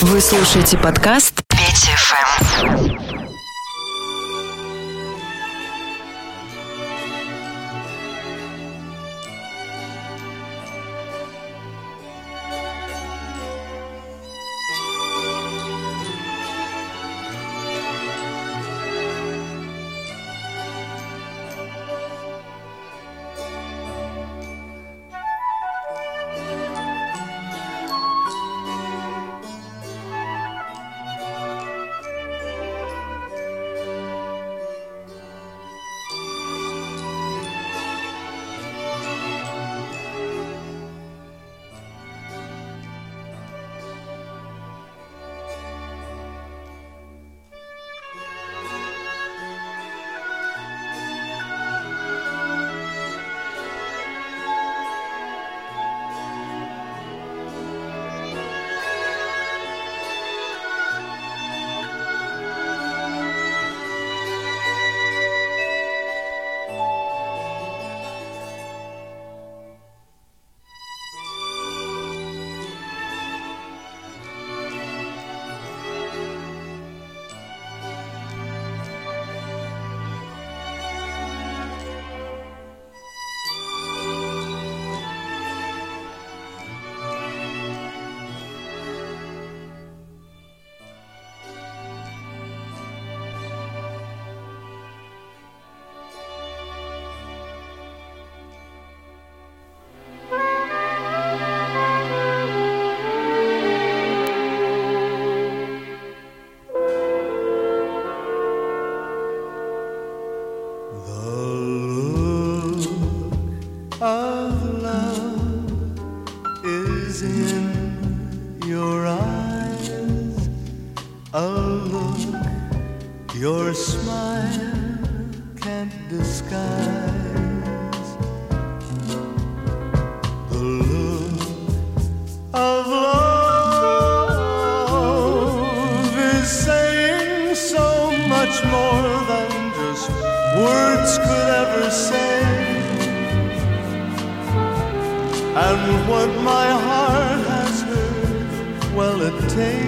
Вы слушаете подкаст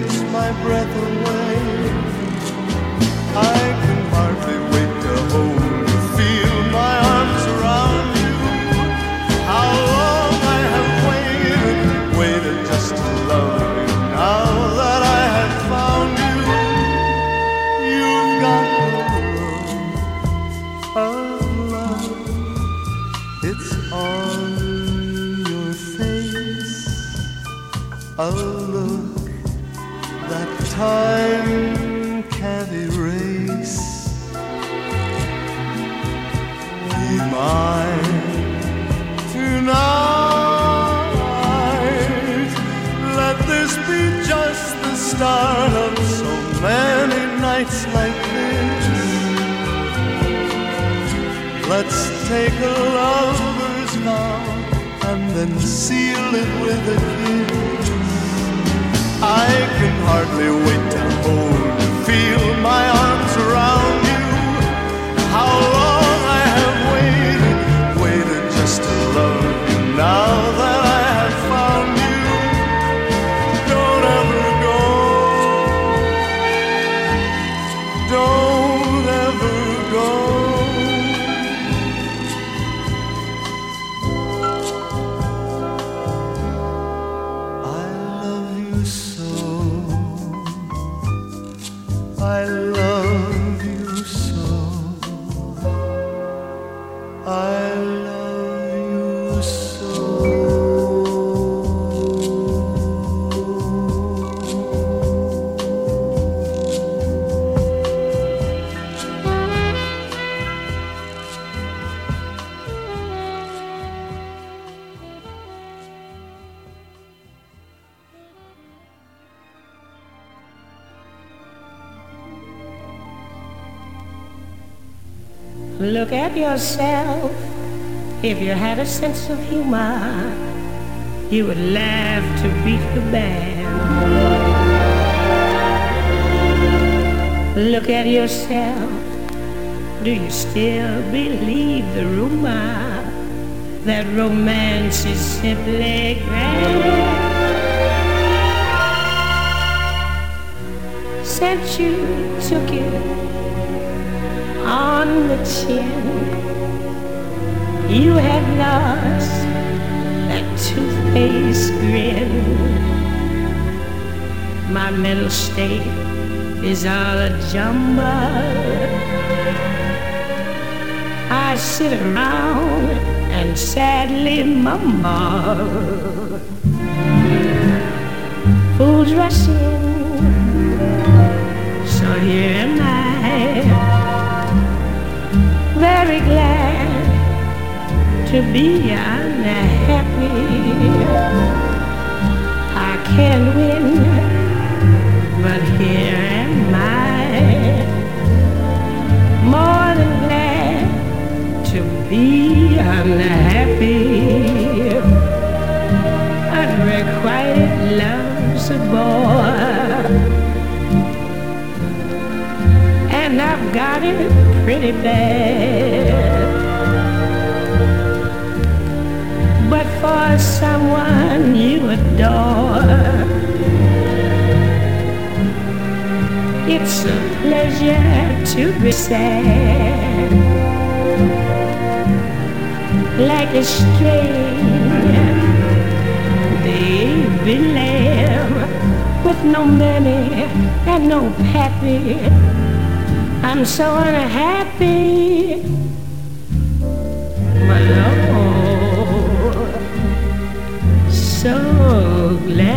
takes my breath away. I can hardly wait to hold. take a lover's vow and then seal it with a kiss. I can hardly wait yourself. If you had a sense of humor, you would laugh to beat the band. Look at yourself. Do you still believe the rumor that romance is simply grand? since you took it on the chin. You have lost that two-faced grin. My mental state is all a jumble. I sit around and sadly mumble. Fools rush in, so here to be unhappy. I can't win, but here am I, more than glad to be unhappy. Unrequited love's a bore, and I've got it pretty bad. For someone you adore, it's a pleasure to be sad, like a string baby lamb with no mammy and no pappy. I'm so unhappy, but oh, so glad.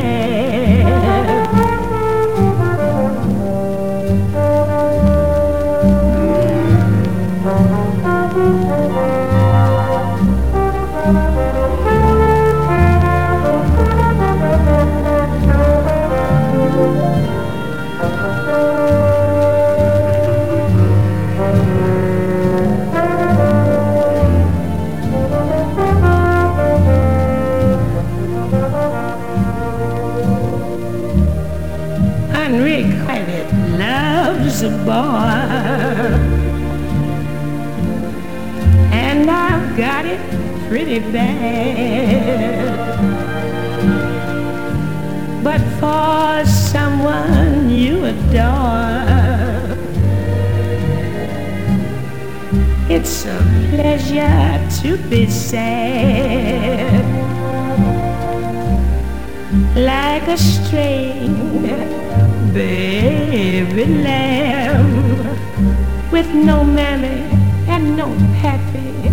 A and I've got it pretty bad. But for someone you adore, it's a pleasure to be sad, like a string baby lamb with no mammy and no pappy.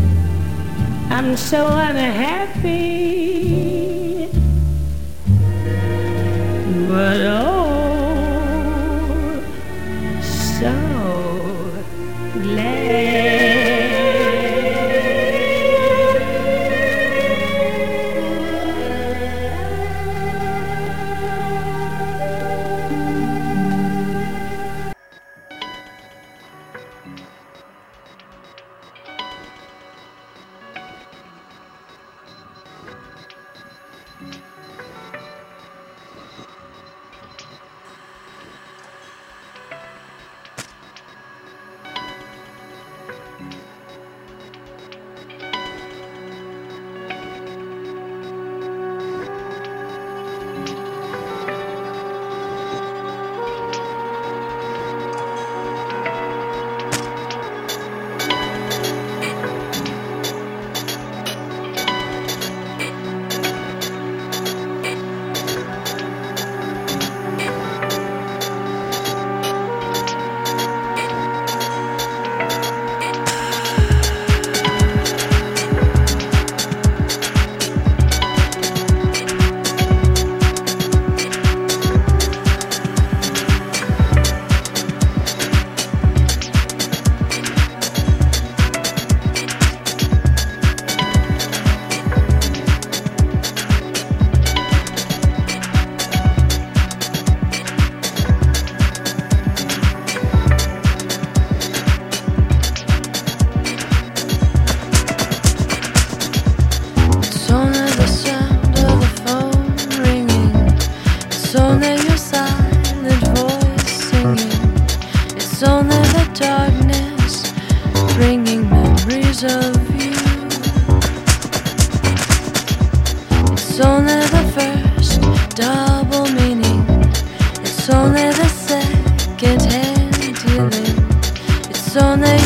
I'm so unhappy, but oh, so glad. sonne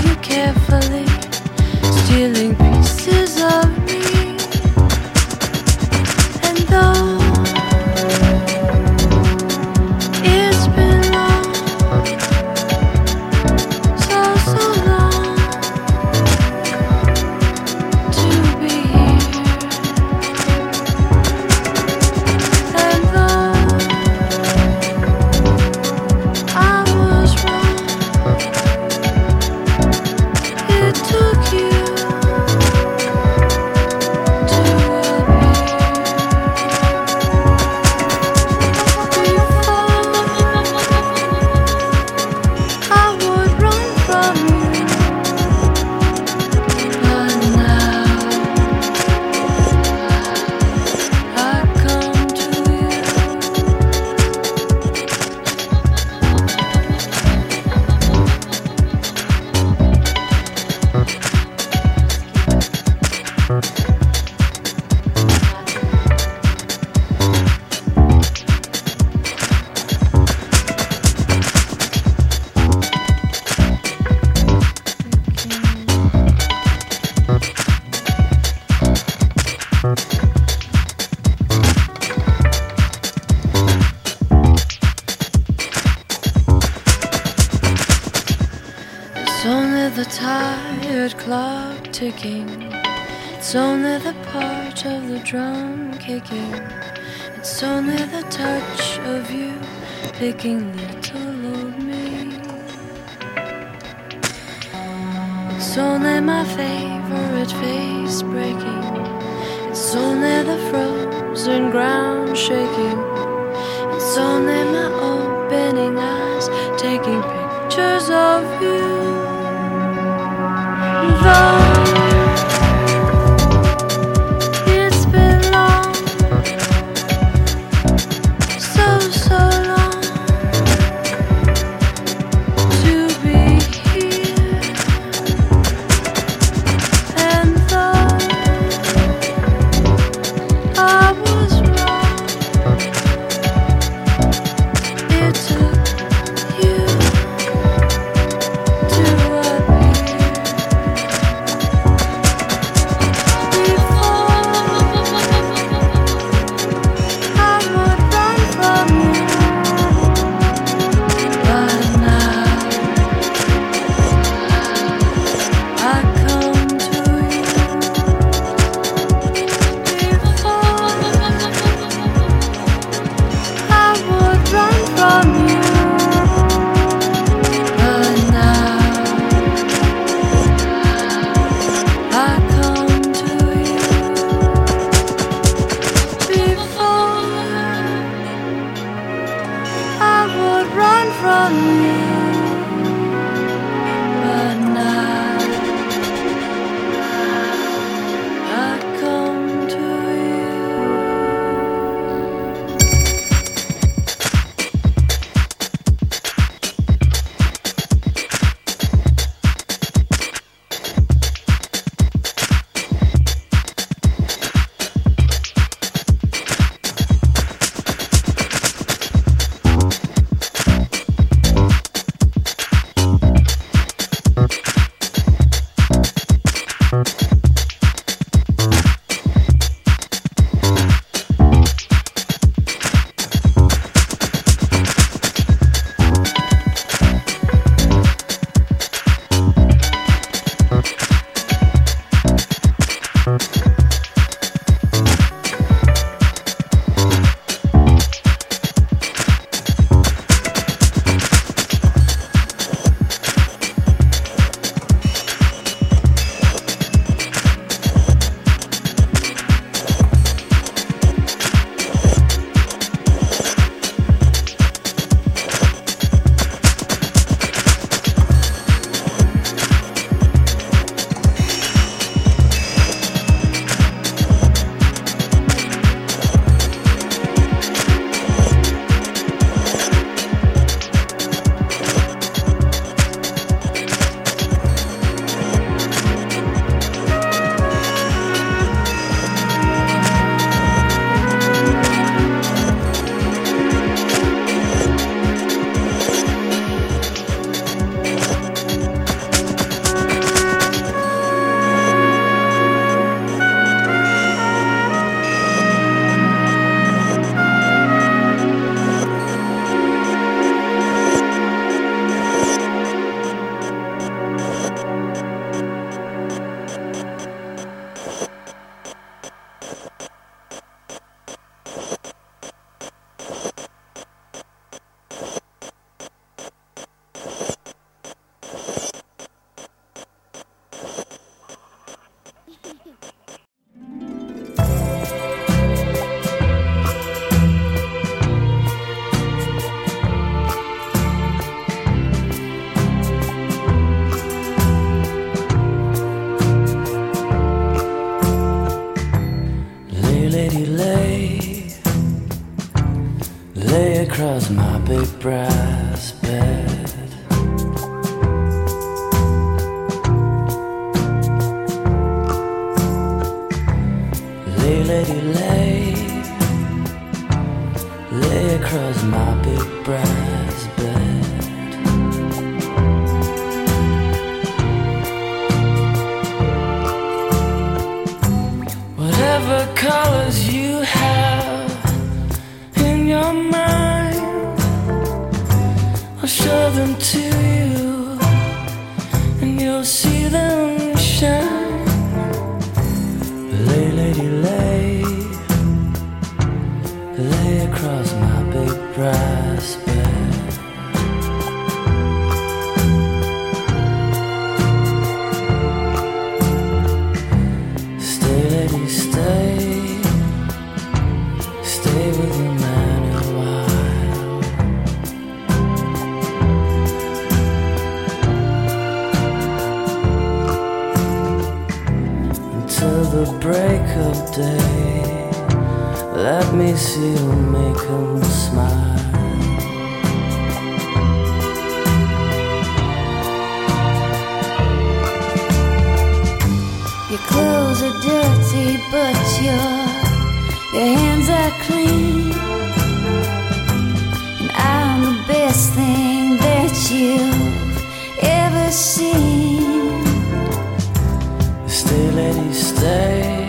little old me. It's only my favorite face breaking. It's only the frozen ground shaking. they breath. Stay, lady, stay.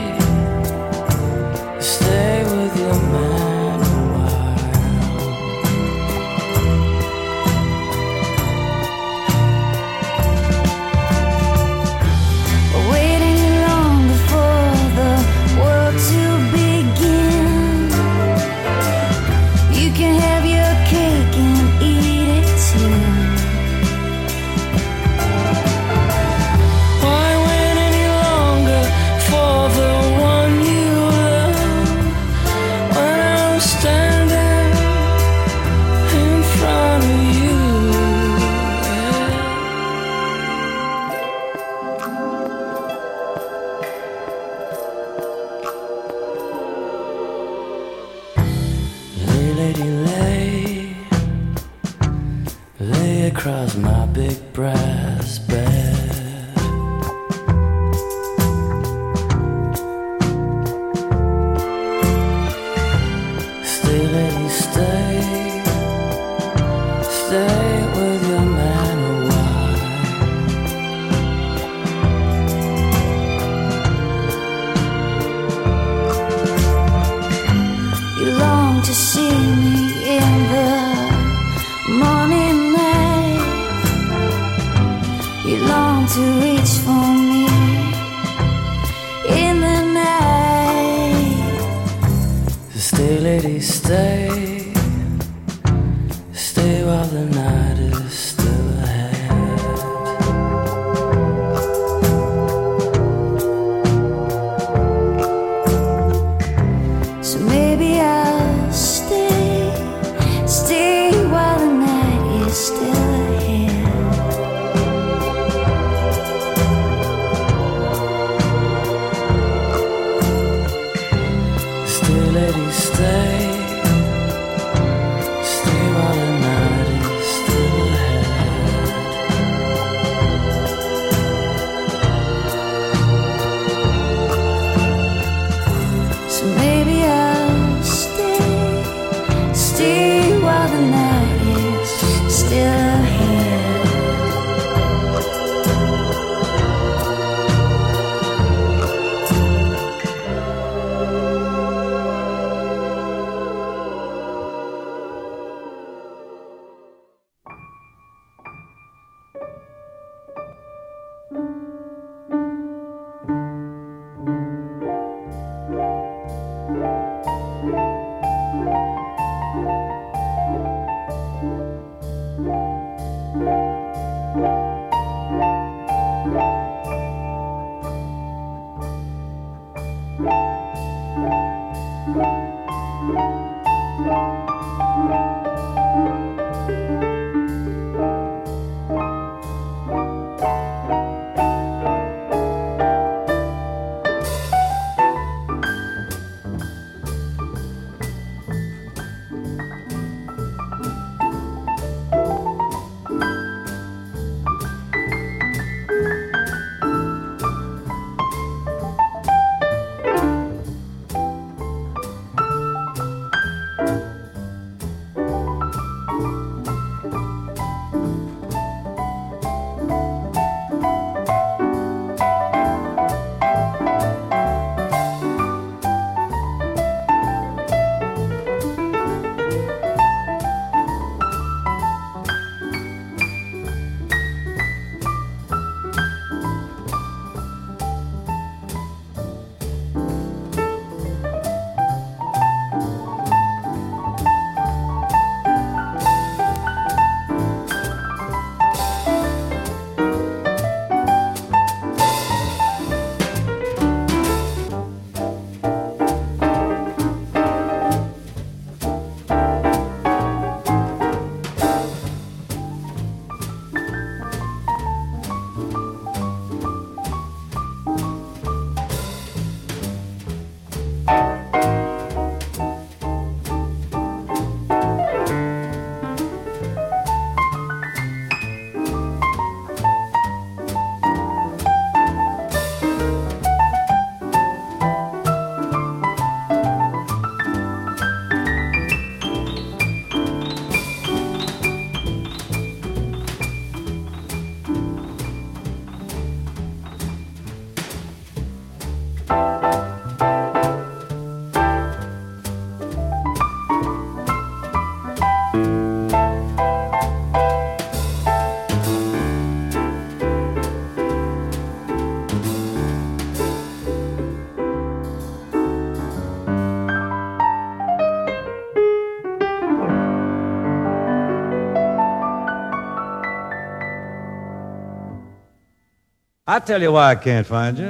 I tell you why I can't find you.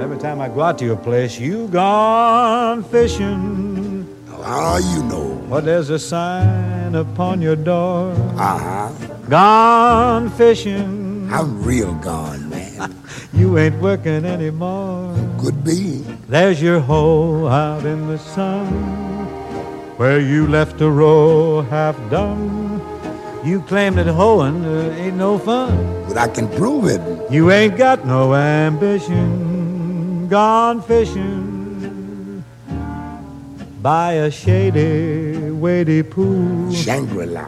Every time I go out to your place, you gone fishing. How you know? Well, there's a sign upon your door. Uh-huh. Gone fishing. I'm real gone, man. You ain't working anymore. Could be. There's your hole out in the sun where you left a row half done. You claim that hoeing uh, ain't no fun. But I can prove it. You ain't got no ambition. Gone fishing by a shady, weighty pool. Shangri-La.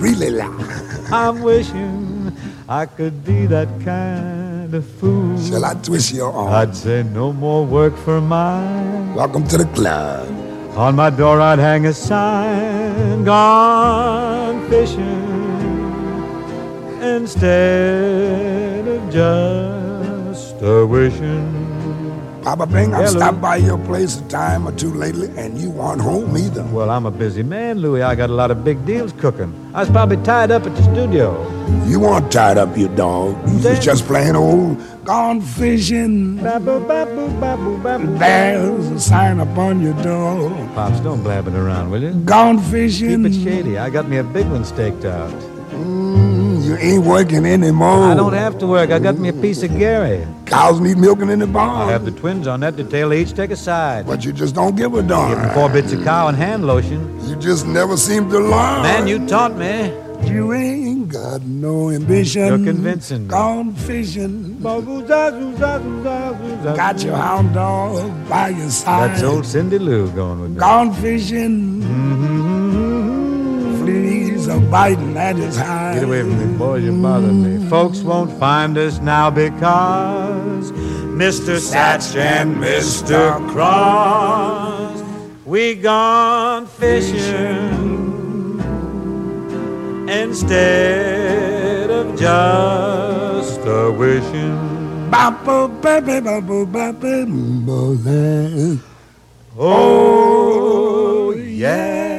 Really la. I'm wishing I could be that kind of fool. Shall I twist your arm? I'd say no more work for mine. Welcome to the club. On my door I'd hang a sign, gone fishing, instead of just a wishing. Papa Bing, I've Hello. stopped by your place a time or two lately, and you aren't home either. Well, I'm a busy man, Louis. I got a lot of big deals cooking. I was probably tied up at the studio. You weren't tied up, you dog. You was just playing old gone fishing. There's a sign upon your door. Pops, don't blab it around, will you? Gone fishing. Keep it shady. I got me a big one staked out. Mm, you ain't working anymore. I don't have to work. I got me a piece of Gary. Cows need milking in the barn. I have the twins on that detail. They each take a side. But you just don't give a Give them darn. four bits of cow and hand lotion. You just never seem to learn. Man, you taught me. You ain't got no ambition. You're convincing. Gone fishing. Got your hound dog by your side. That's old Cindy Lou going with me. Gone fishing. Mhm. Biting at his hide. Get away from me, boys. You bother me. Folks won't find us now because Mr. Satch and Mr. Cross, we gone fishing instead of just a wishing. Oh, yeah.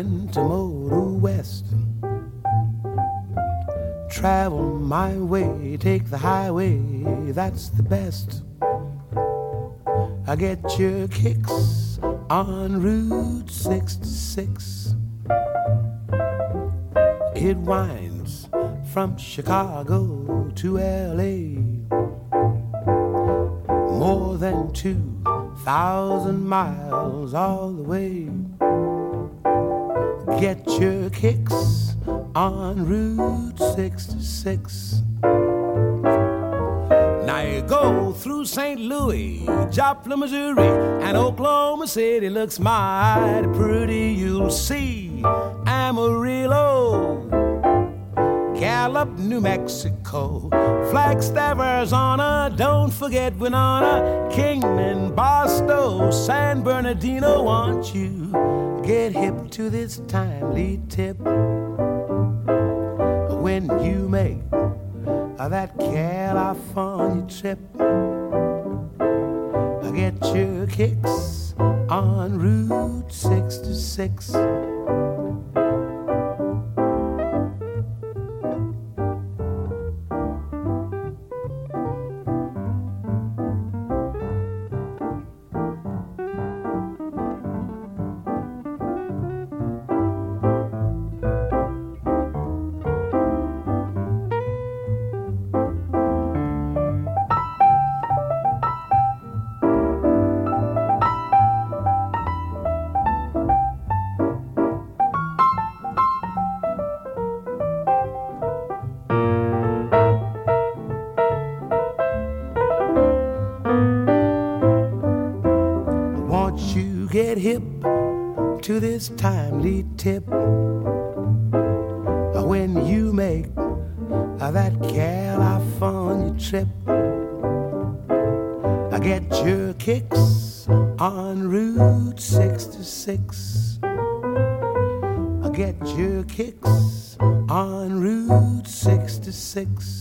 Plan to motor west, travel my way, take the highway, that's the best. I get your kicks on Route 66. It winds from Chicago to LA more than two thousand miles all the way. Get your kicks on Route 66. Now you go through St. Louis, Joplin, Missouri, and Oklahoma City looks mighty pretty. You'll see Amarillo. Gallup, New Mexico, Flagstaff, Arizona. Don't forget Winona, Kingman, Barstow, San Bernardino. Want you get hip to this timely tip when you make that California trip. Get your kicks on Route 66. To this timely tip when you make that California trip? I get your kicks on Route 66. I get your kicks on Route 66.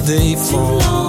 Another day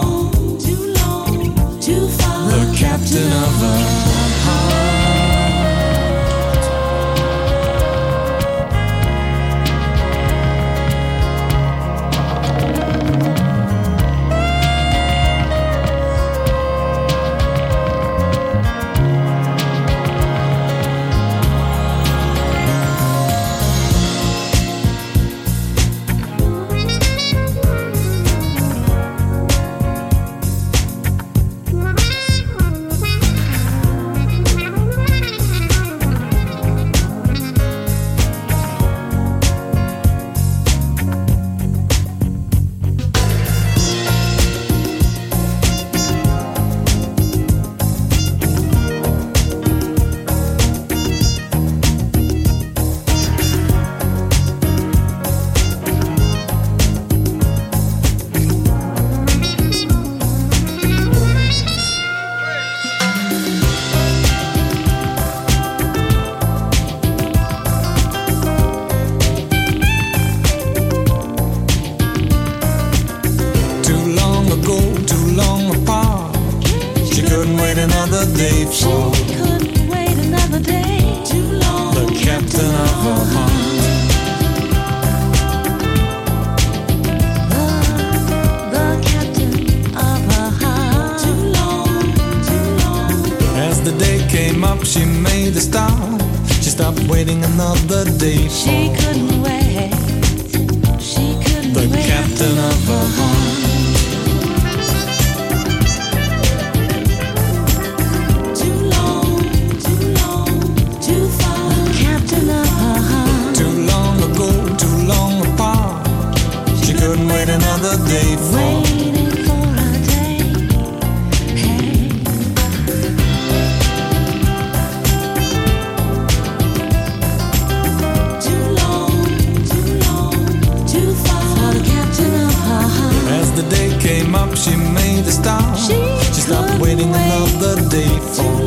made a start. She, she stopped waiting, waiting another day for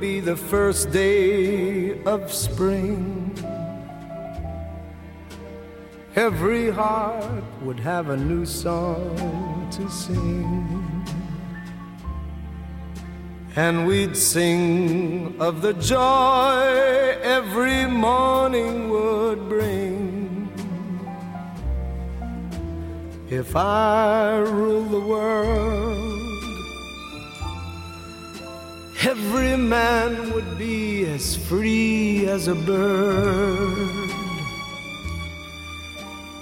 be the first day of spring. Every heart would have a new song to sing. And we'd sing of the joy every morning would bring. If I rule the world, every man would be as free as a bird.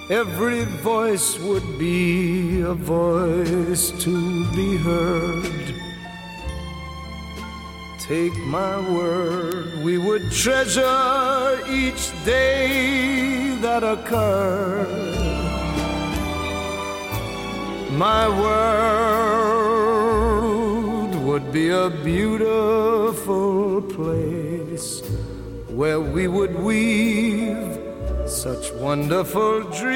Every voice would be a voice to be heard. Take my word, we would treasure each day that occurred. My world would be a beautiful place where we would weave such wonderful dreams.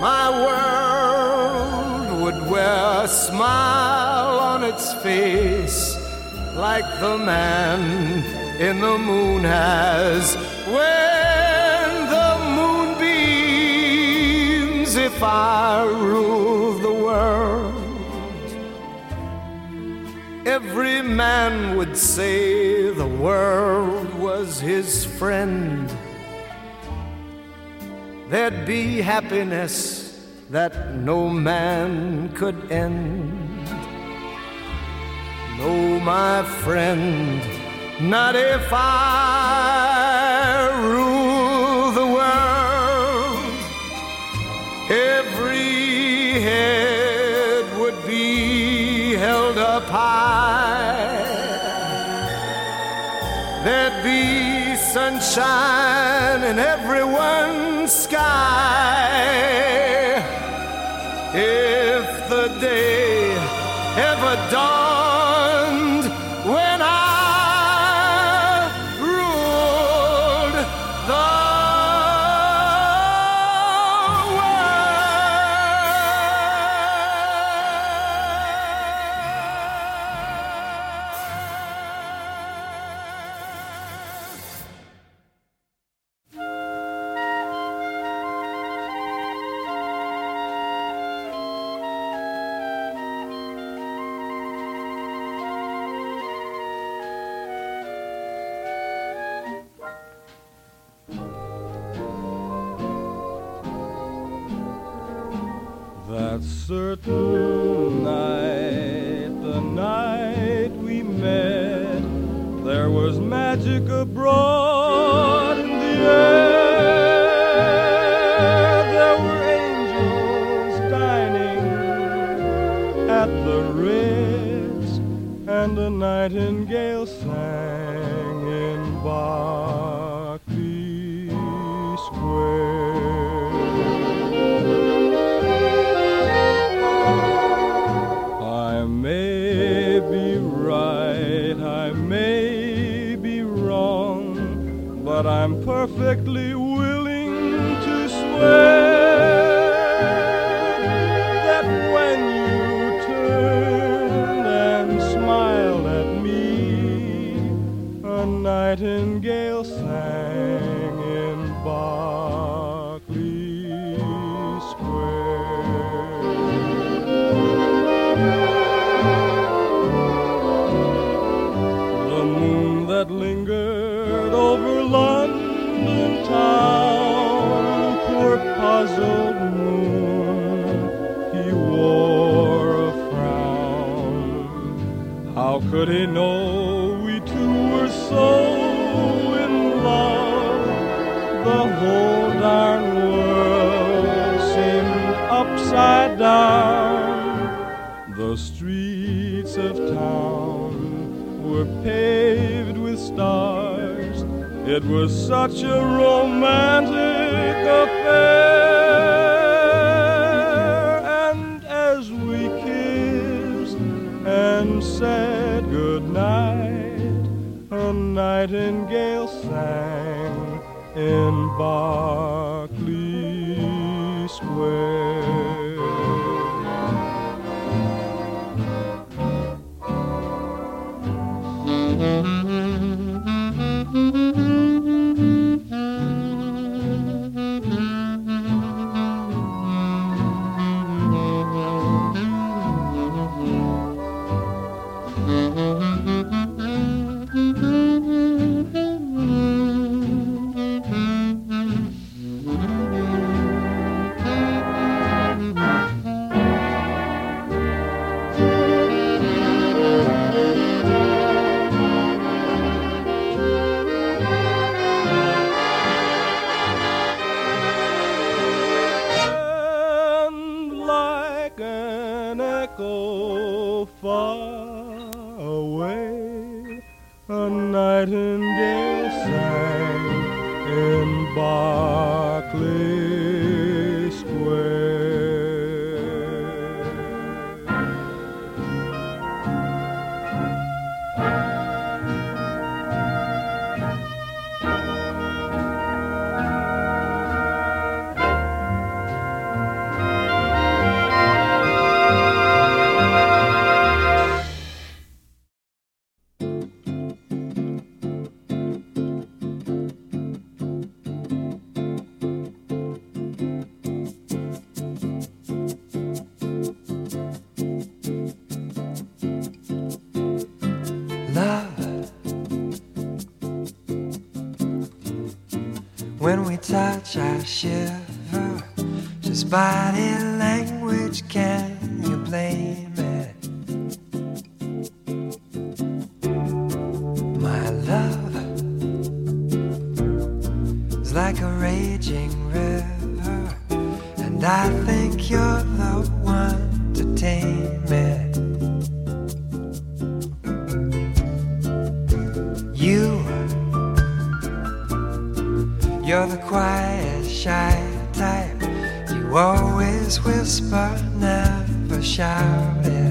My world would wear a smile on its face like the man in the moon has when if I rule the world. Every man would say the world was his friend. There'd be happiness that no man could end. No my friend not if I sunshine in everyone's sky. If the day ever dawned The whole darn world seemed upside down. The streets of town were paved with stars. It was such a romantic affair. And as we kissed and said goodnight, a nightingale in Berkeley Square. raging river, and I think you're the one to tame it. You, you're the quiet, shy type. You always whisper, never shout it.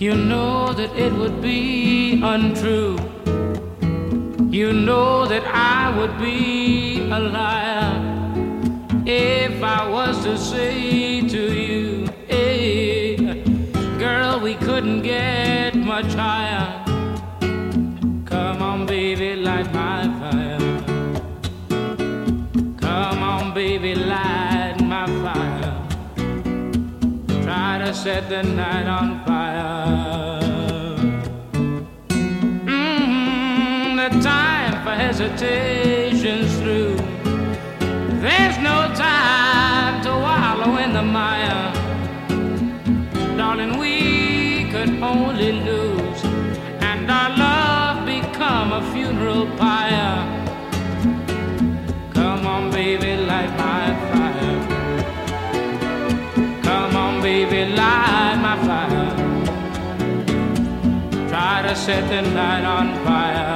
You know that it would be untrue. You know that I would be pyre. Come on, baby, light my fire. Come on, baby, light my fire. Try to set the night on fire.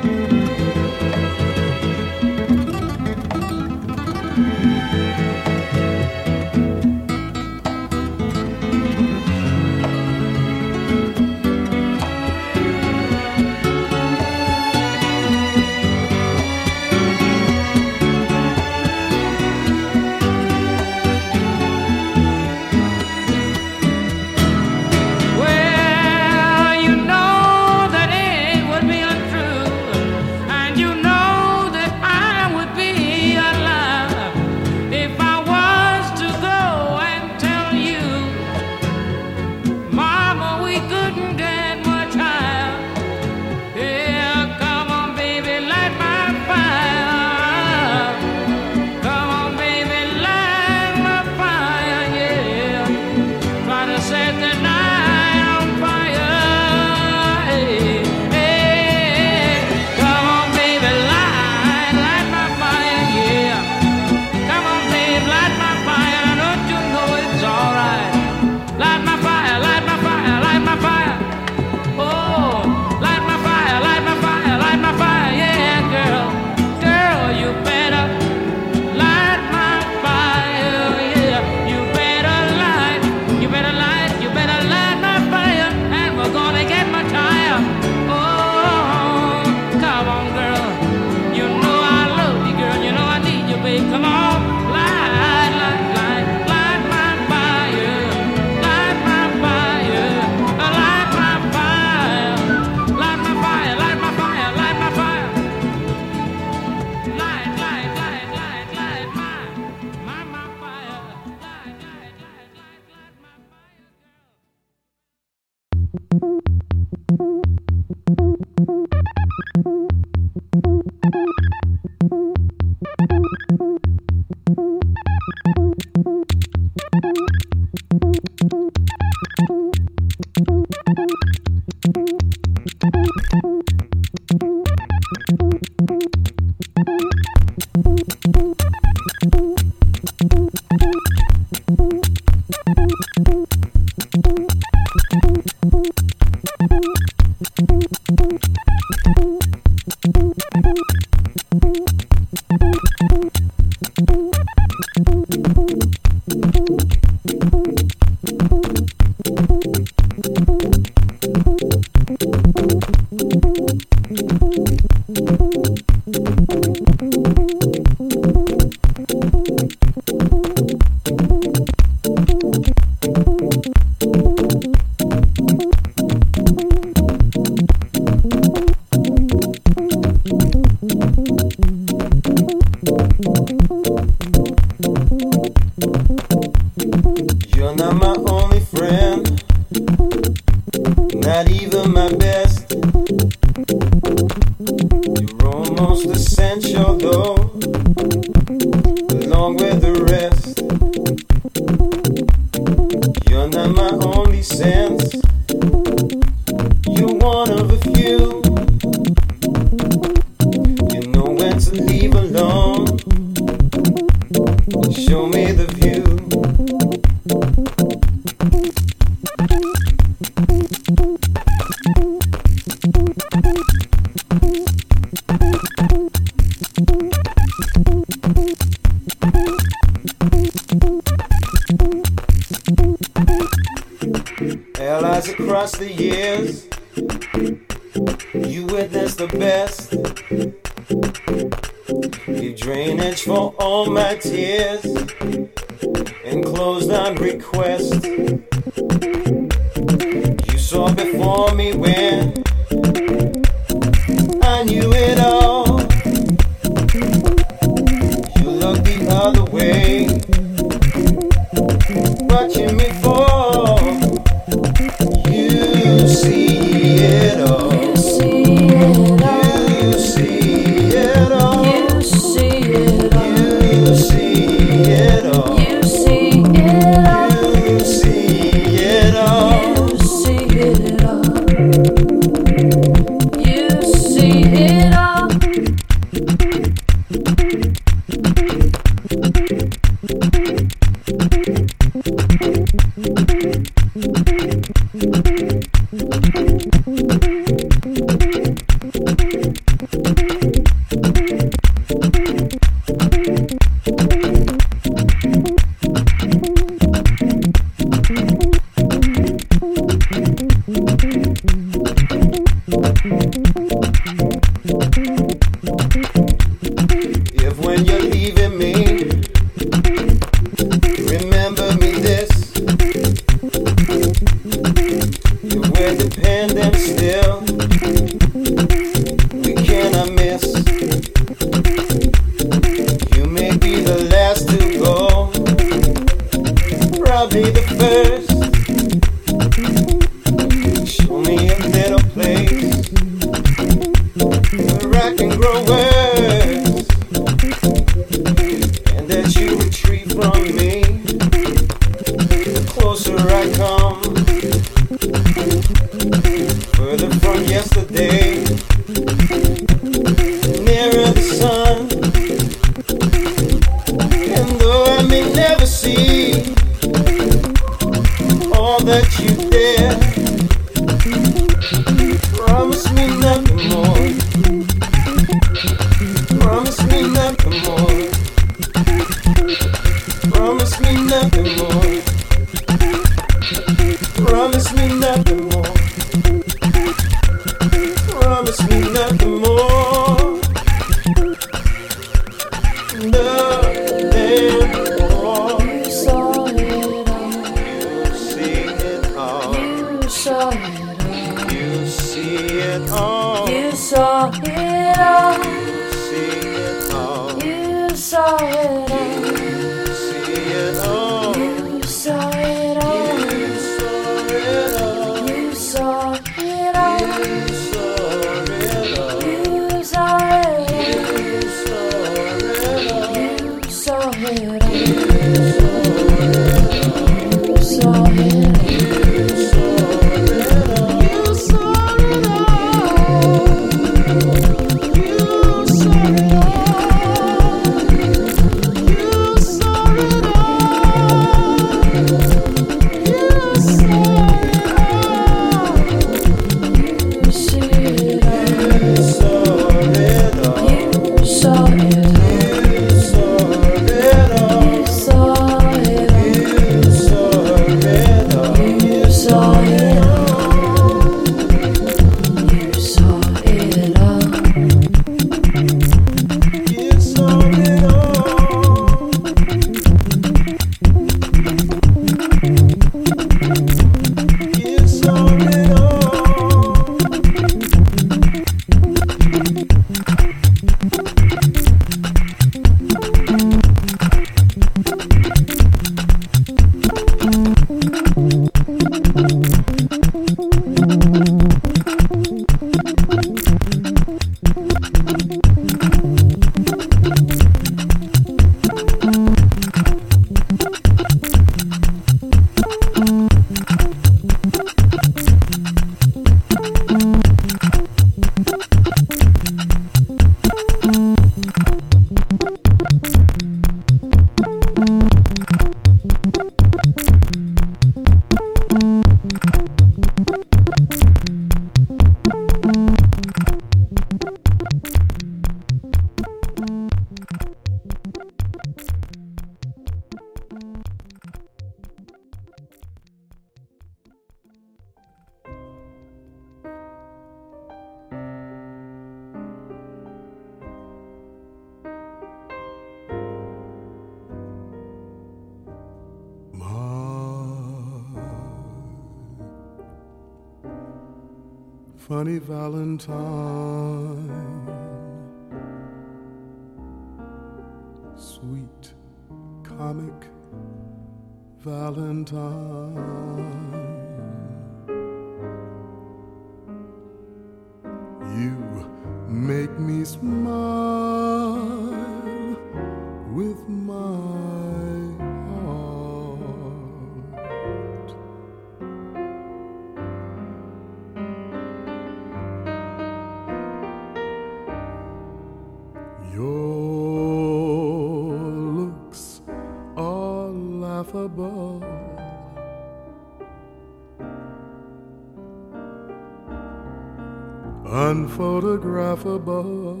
unphotographable.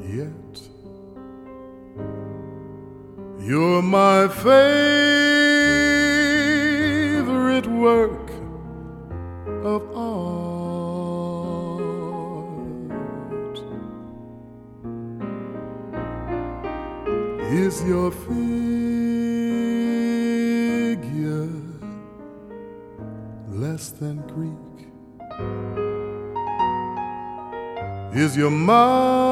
Yet, you're my favorite. your mind.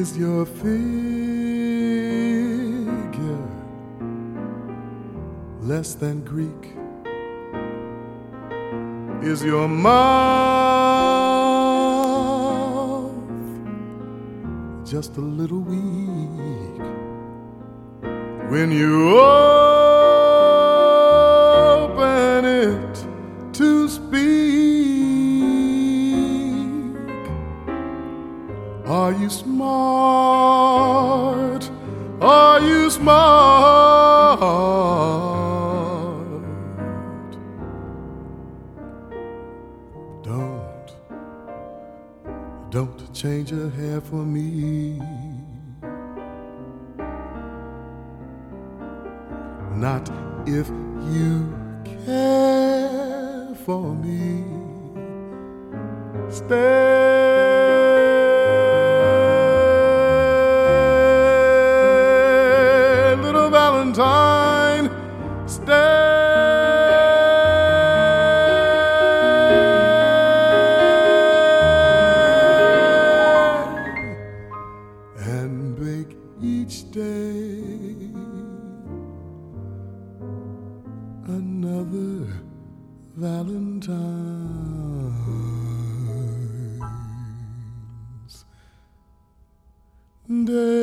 is your figure less than Greek? Is your mouth just a little weak when you? Please